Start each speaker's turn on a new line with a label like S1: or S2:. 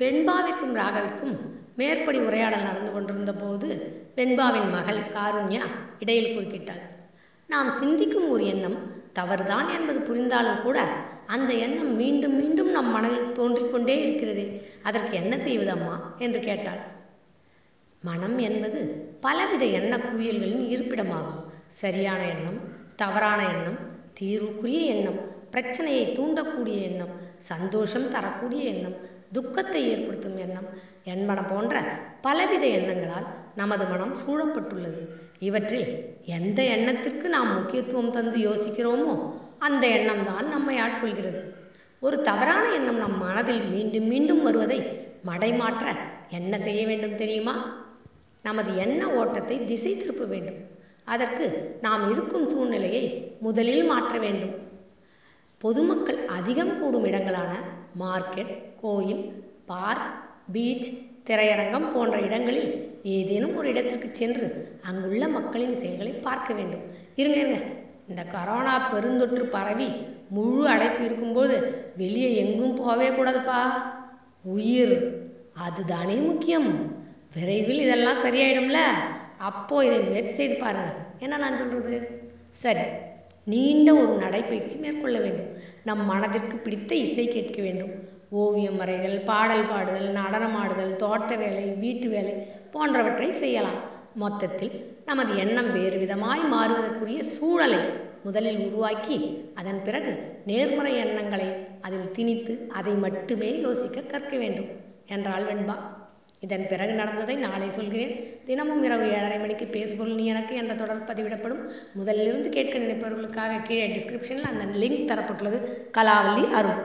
S1: வெண்பாவிற்கும் ராகவிற்கும் மேற்படி உரையாடல் நடந்து கொண்டிருந்த போது வெண்பாவின் மகள் காருண்யா இடையில் குறுக்கிட்டாள். நாம் சிந்திக்கும் ஒரு எண்ணம் தவறுதான் என்பது புரிந்தாலும் கூட அந்த எண்ணம் மீண்டும் மீண்டும் நம் மனதில் தோன்றிக்கொண்டே இருக்கிறதே அதற்கு என்ன செய்வது அம்மா என்று கேட்டாள். மனம் என்பது பலவித எண்ண குவியல்களின் இருப்பிடமாகும். சரியான எண்ணம் தவறான எண்ணம் தீர்வுக்குரிய எண்ணம் பிரச்சனையை தூண்டக்கூடிய எண்ணம் சந்தோஷம் தரக்கூடிய எண்ணம் துக்கத்தை ஏற்படுத்தும் எண்ணம் என்பன போன்ற பலவித எண்ணங்களால் நமது மனம் சூழப்பட்டுள்ளது. இவற்றில் எந்த எண்ணத்திற்கு நாம் முக்கியத்துவம் தந்து யோசிக்கிறோமோ அந்த எண்ணம் தான் நம்மை ஆட்கொள்கிறது. ஒரு தவறான எண்ணம் நம் மனதில் மீண்டும் மீண்டும் வருவதை மடைமாற்ற என்ன செய்ய வேண்டும் தெரியுமா? நமது எண்ண ஓட்டத்தை திசை திருப்ப வேண்டும். அதற்கு நாம் இருக்கும் சூழ்நிலையை முதலில் மாற்ற வேண்டும். பொதுமக்கள் அதிகம் கூடும் இடங்களான மார்க்கெட் கோயில் பார்க் பீச் திரையரங்கம் போன்ற இடங்களில் ஏதேனும் ஒரு இடத்திற்கு சென்று அங்குள்ள மக்களின் செயல்களை பார்க்க வேண்டும். இருங்க இருங்க. இந்த கரோனா பெருந்தொற்று பரவி முழு அடைப்பு இருக்கும்போது வெளியே எங்கும் போகவே கூடாதுப்பா. உயிர் அதுதானே முக்கியம். விரைவில் இதெல்லாம் சரியாயிடும்ல. அப்போ இதை முயற்சி செய்து பாருங்க. என்ன நான் சொல்றது? சரி. நீண்ட ஒரு நடைப்பயிற்சி மேற்கொள்ள வேண்டும். நம் மனதிற்கு பிடித்த இசை கேட்க வேண்டும். ஓவியம் வரைதல் பாடல் பாடுதல் நடனமாடுதல் தோட்ட வேலை வீட்டு வேலை போன்றவற்றை செய்யலாம். மொத்தத்தில் நமது எண்ணம் வேறு விதமாய் மாறுவதற்குரிய சூழலை முதலில் உருவாக்கி அதன் பிறகு நேர்மறை எண்ணங்களை அதில் திணித்து அதை மட்டுமே யோசிக்க கற்க வேண்டும். என்றாள் வெண்பா? இதன் பிறகு நடந்ததை நாளை சொல்கிறேன். தினமும் இரவு ஏழரை மணிக்கு பேசுபொருள் நீ எனக்கு என்ற தொடர் பதிவிடப்படும். முதலிலிருந்து கேட்க நினைப்பவர்களுக்காக கீழே டிஸ்கிரிப்ஷனில் அந்த லிங்க் தரப்பட்டுள்ளது. கலாவல்லி அருண்.